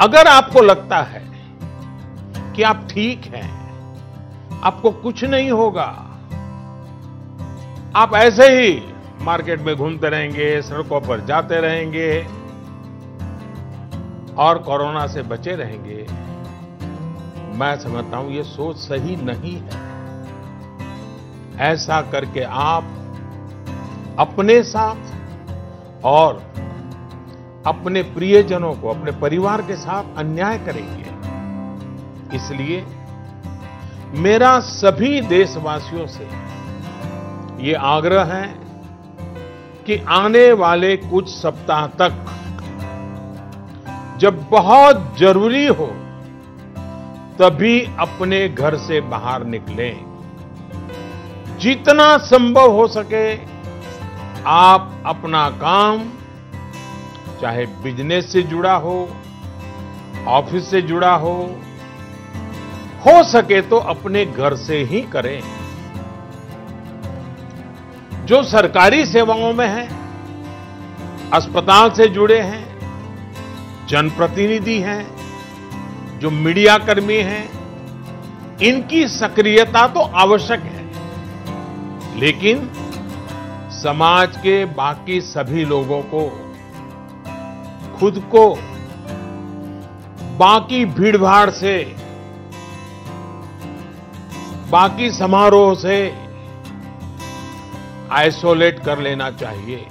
अगर आपको लगता है कि आप ठीक हैं, आपको कुछ नहीं होगा। आप ऐसे ही मार्केट में घूमते रहेंगे, सड़कों पर जाते रहेंगे और कोरोना से बचे रहेंगे। मैं समझता हूँ ये सोच सही नहीं है। ऐसा करके आप अपने साथ और अपने प्रियजनों को, अपने परिवार के साथ अन्याय करेंगे। इसलिए मेरा सभी देशवासियों से ये आग्रह है कि आने वाले कुछ सप्ताह तक जब बहुत ज़रूरी हो, तभी अपने घर से बाहर निकलें। जितना संभव हो सके, आप अपना काम चाहे बिज़नेस से जुड़ा हो, ऑफ़िस से जुड़ा हो हो सके तो अपने घर से ही करें। जो सरकारी सेवाओं में हैं, अस्पताल से जुड़े हैं, जनप्रतिनिधि हैं, जो मीडिया कर्मी हैं, इनकी सक्रियता तो आवश्यक है। लेकिन समाज के बाकी सभी लोगों को खुद को बाकी भीड़भाड़ से बाकी समारोह से आइसोलेट कर लेना चाहिए।